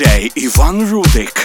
диджей Иван Рудик.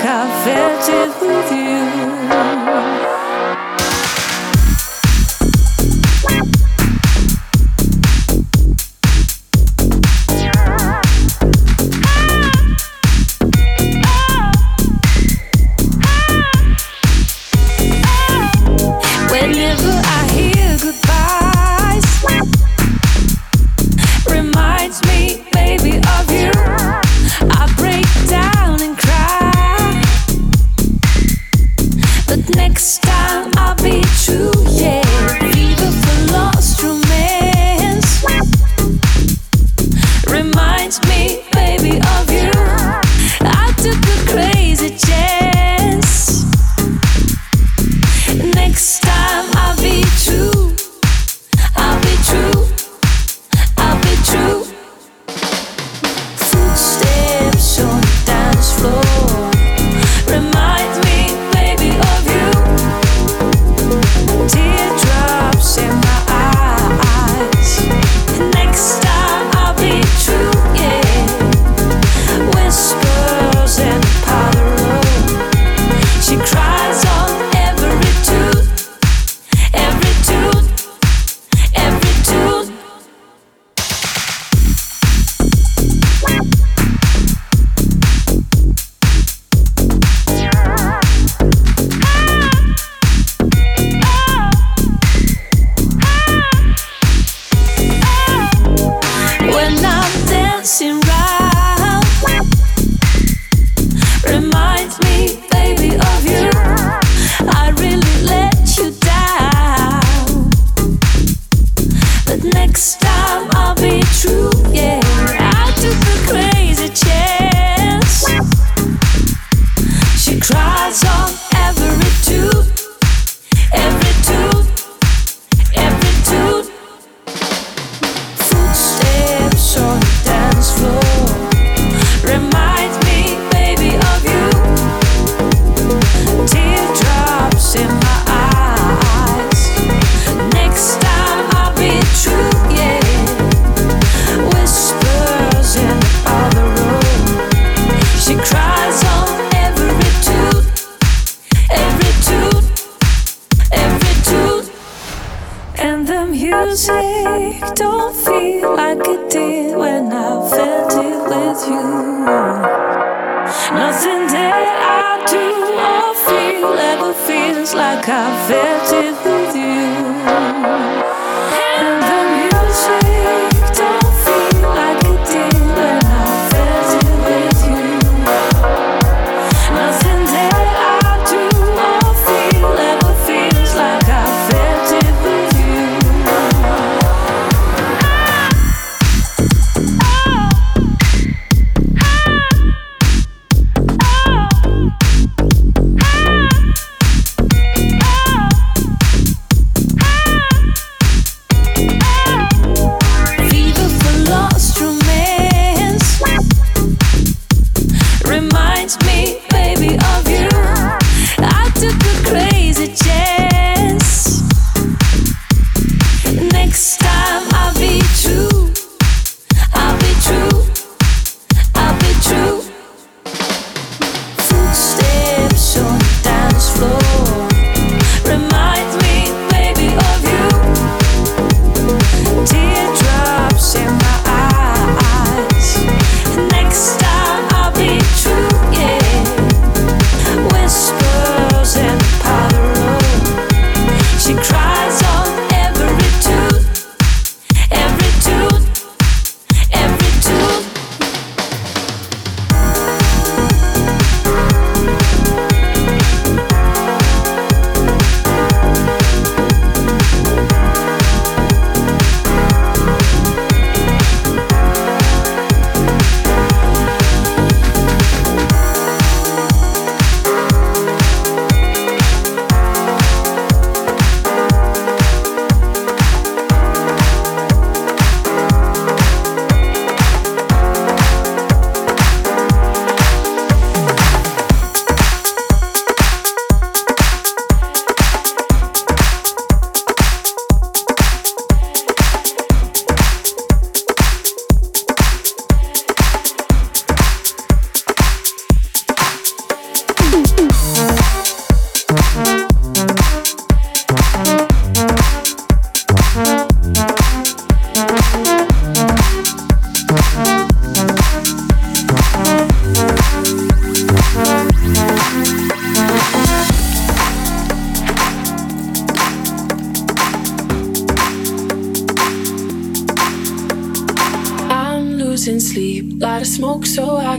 Like I felt it with you. Every tune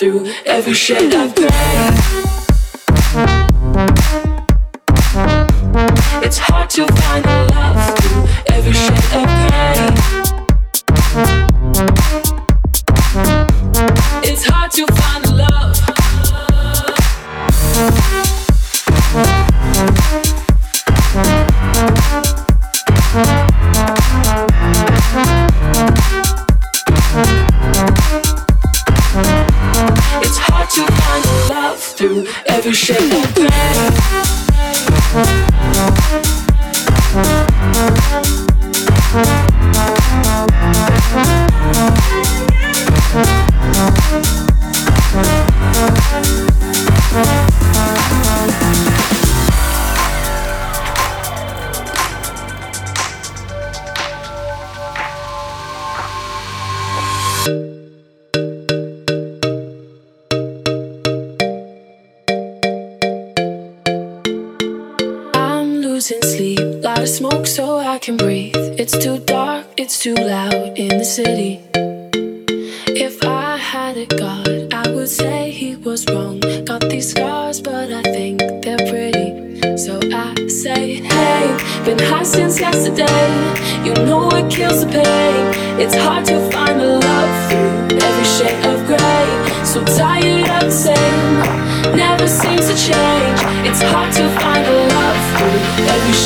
through every shit I've gray.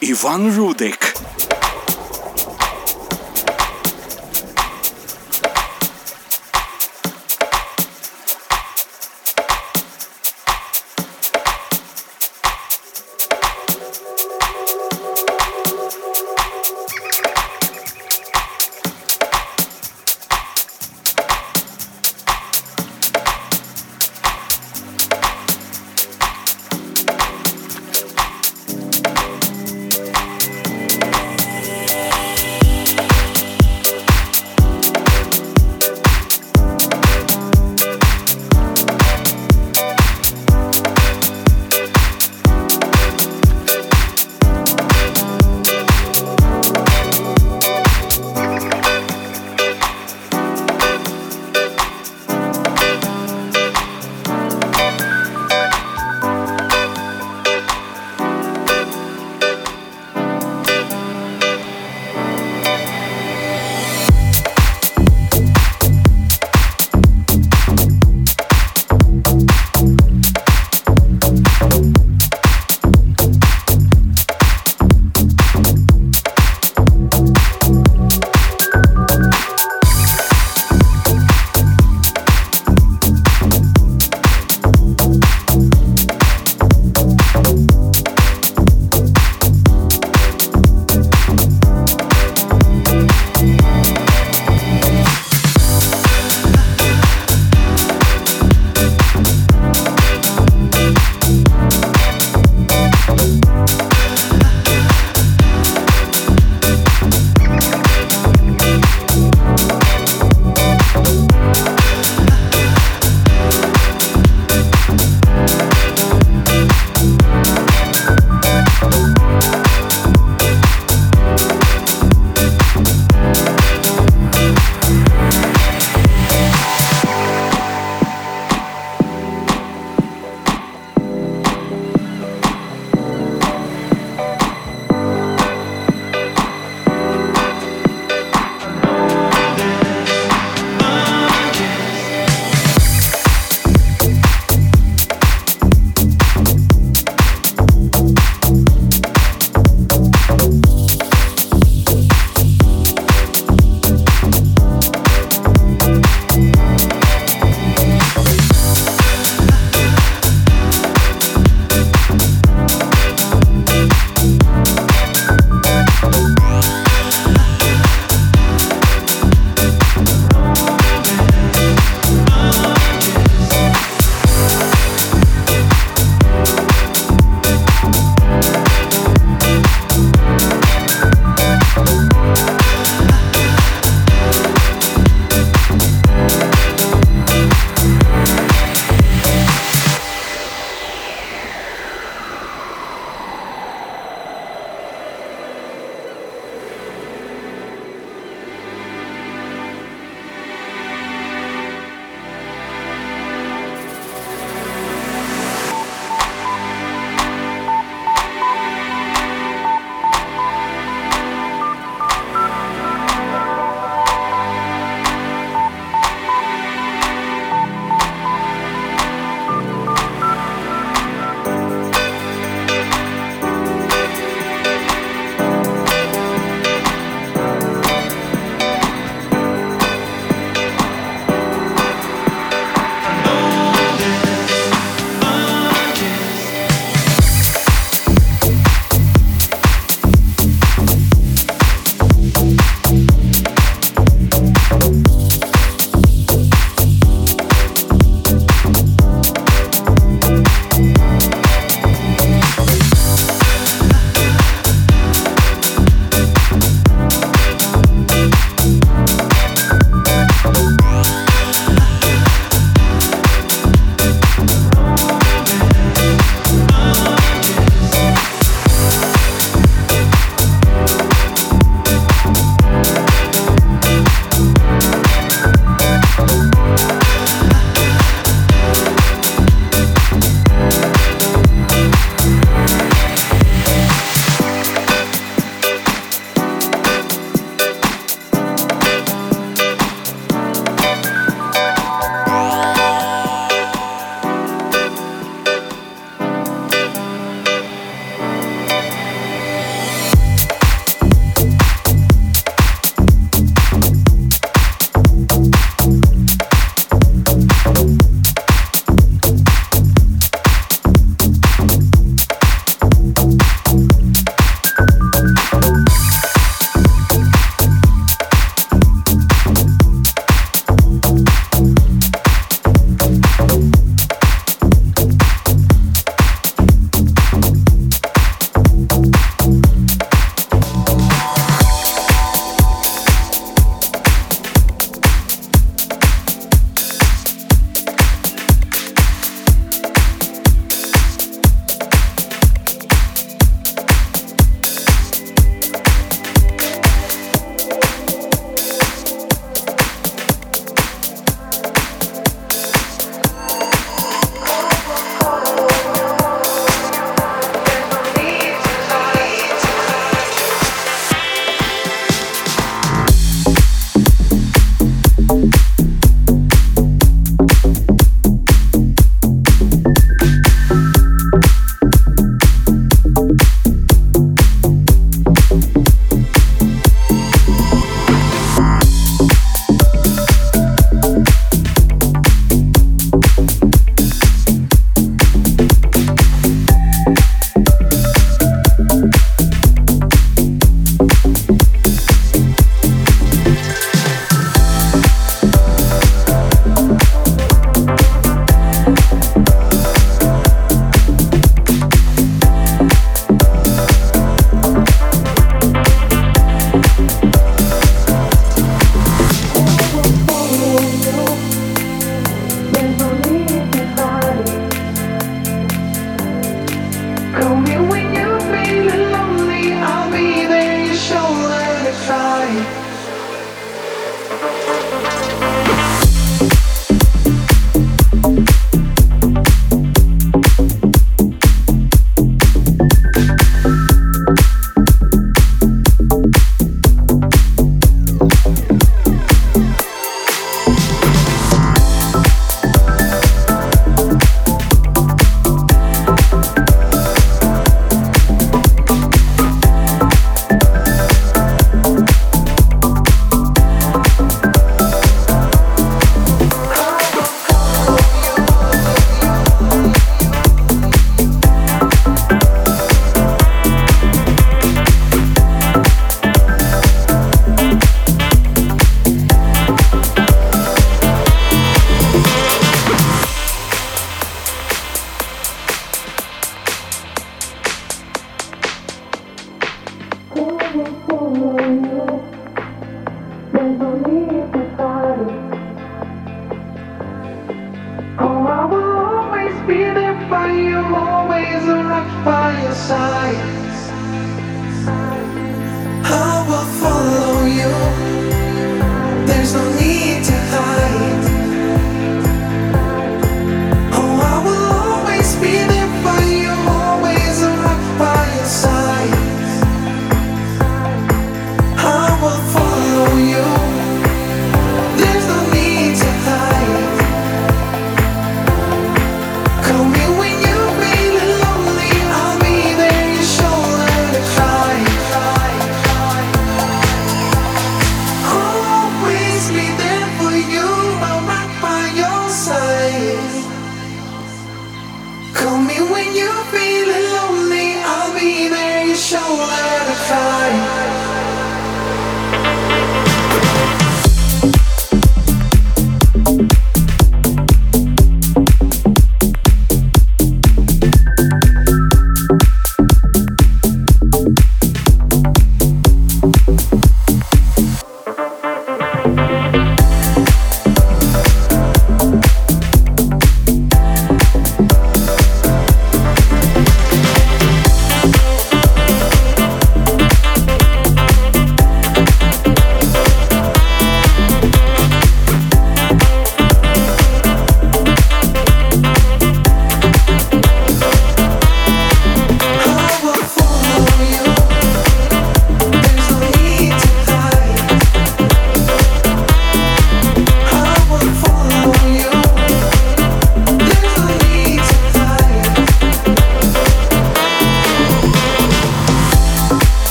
Иван Рудик.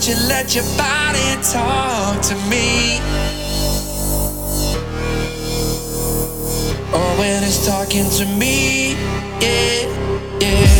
would you let your body talk to me? Or when it's talking to me, yeah, yeah.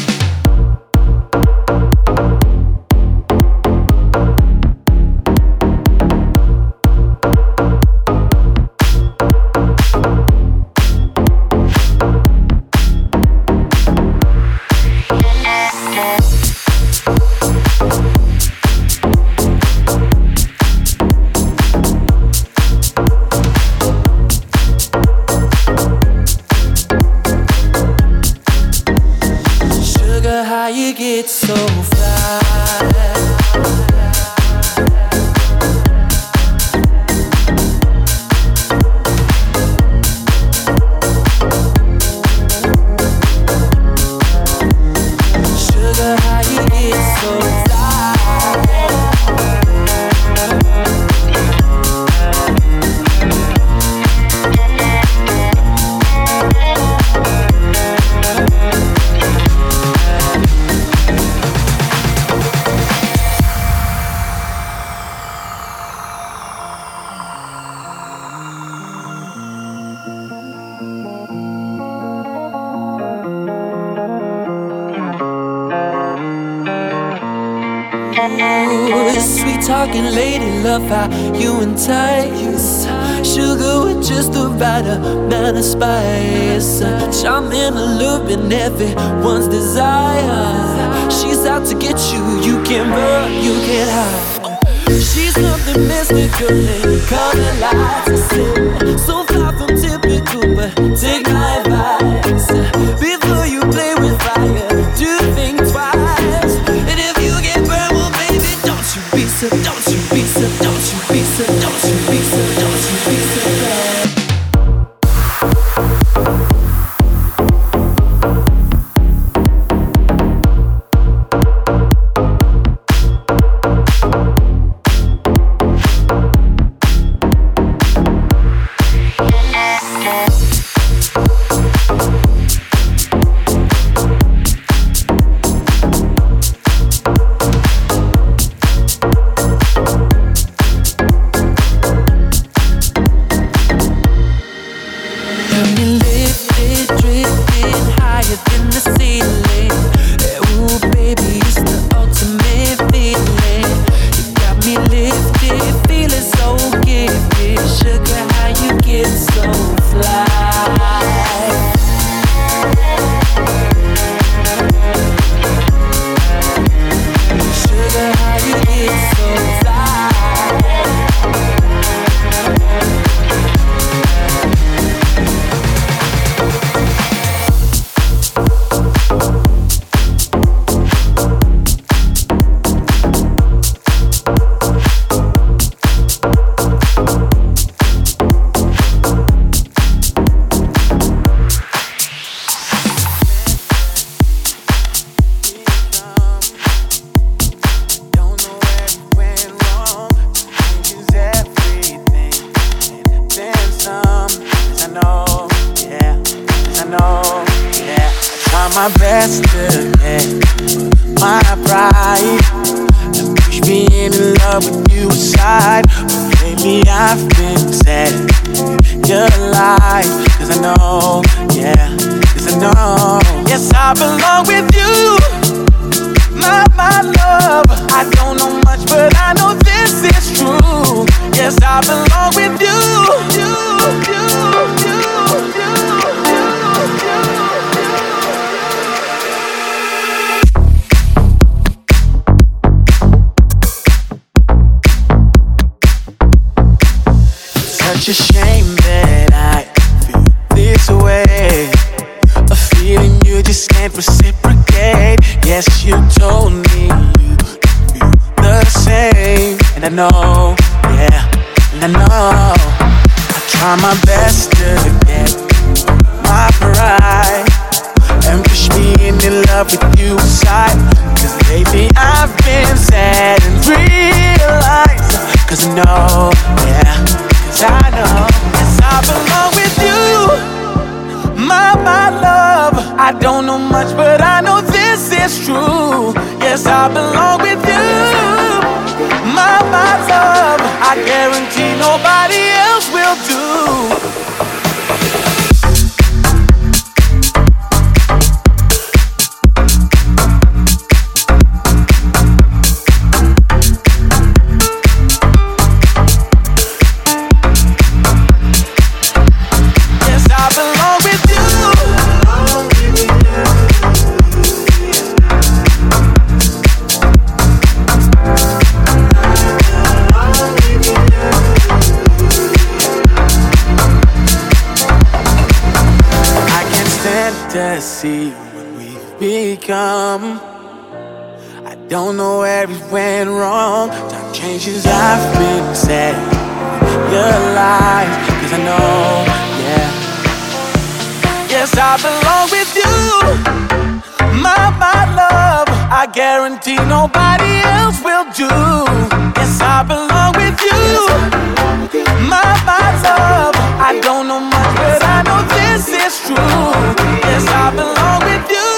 Can't reciprocate. Yes, you told me you feel the same. And I know, yeah, and I know. I try my best to get my pride and push me into love with you inside. Cause lately I've been sad and realized. Cause I know, yeah, cause I know. Yes, I belong with you. My, my love. I don't know much, but I know this is true. Yes, I belong with you. My, my love. I guarantee nobody else will do. See what we've become. I don't know where it went wrong. Time changes, I've been sad. Your life, cause I know, yeah. Yes, I belong with you. My, my love, I guarantee nobody else will do. Yes, I belong with you. My, my love, I don't know but I know this is true. Yes, I belong with you.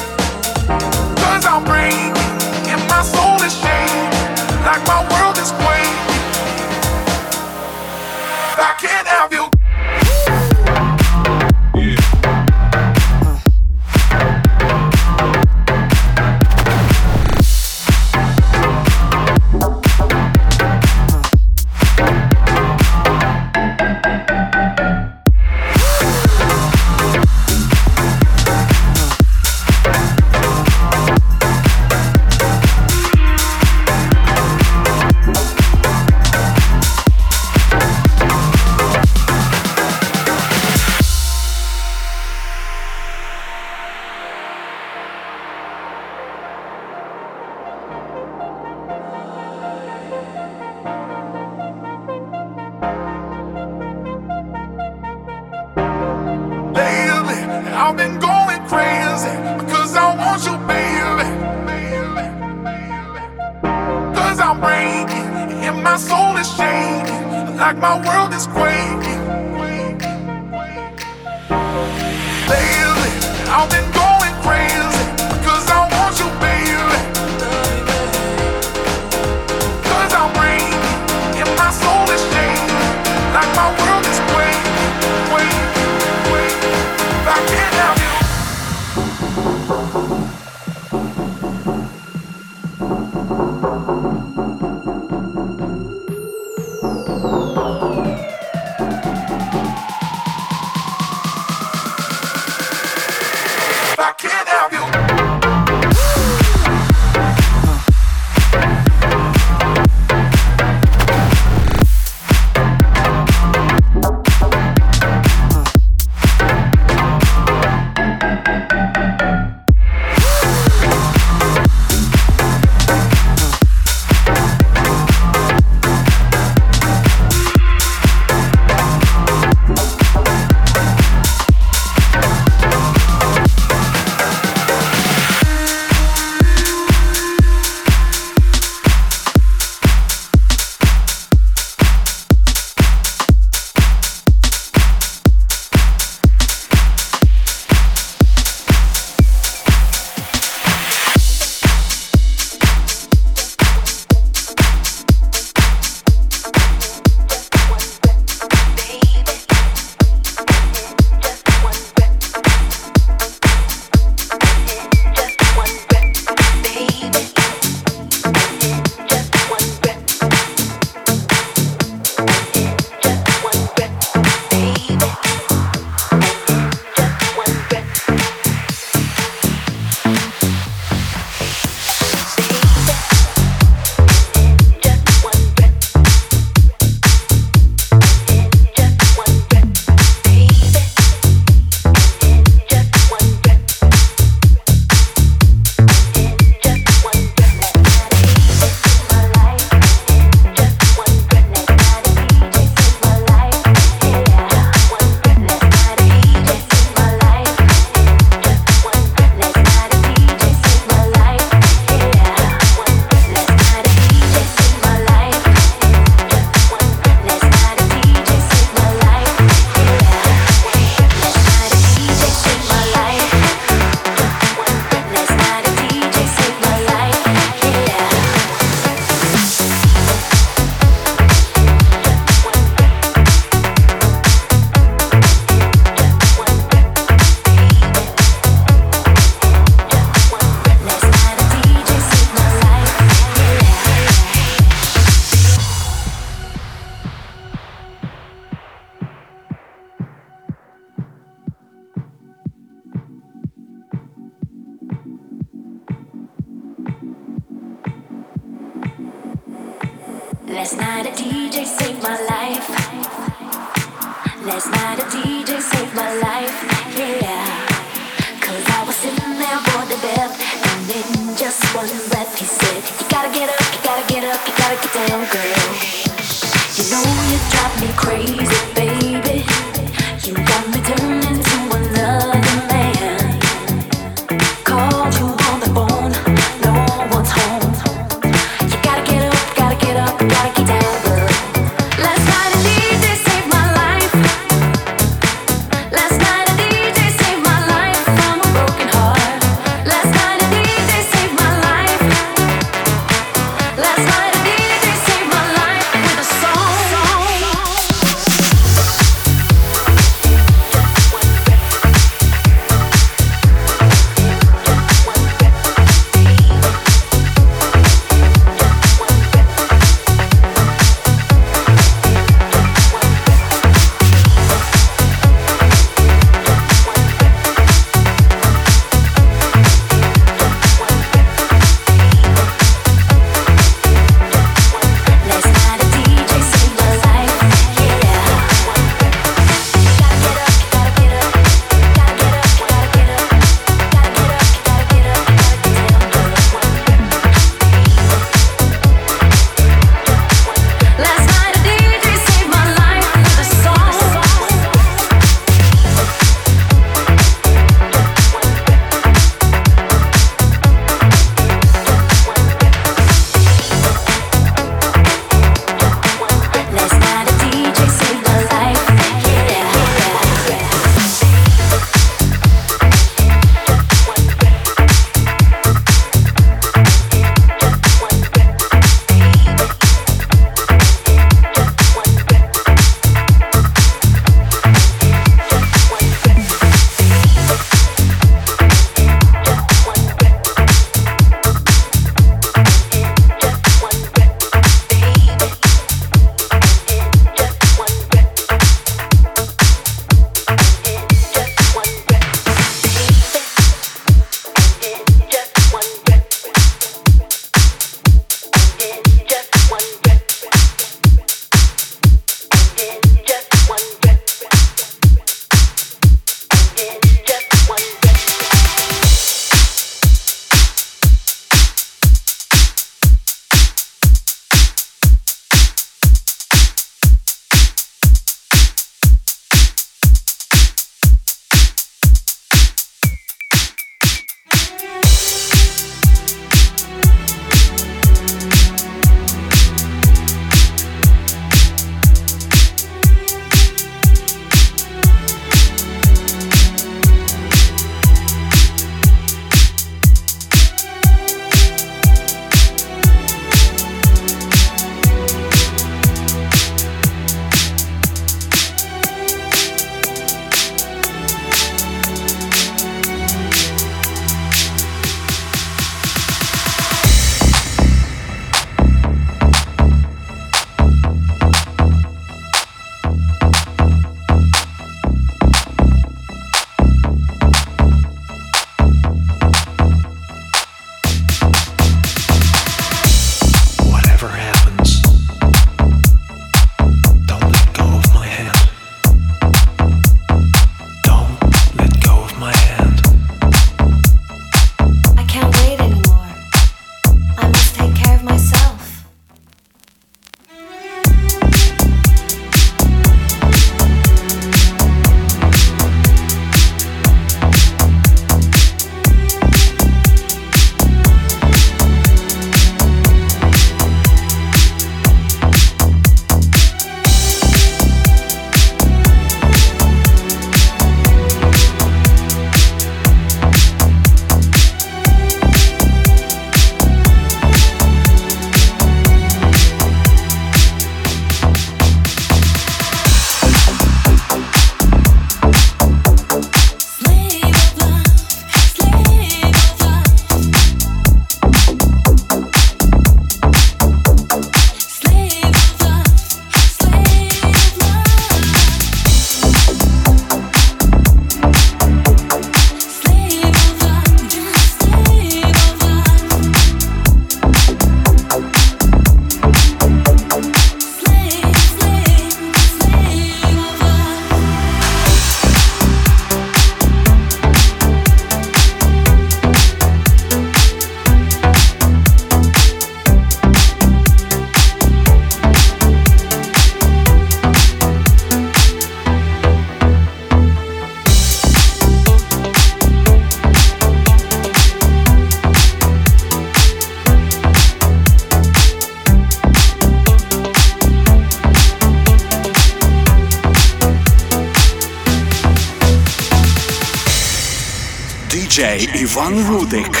DJ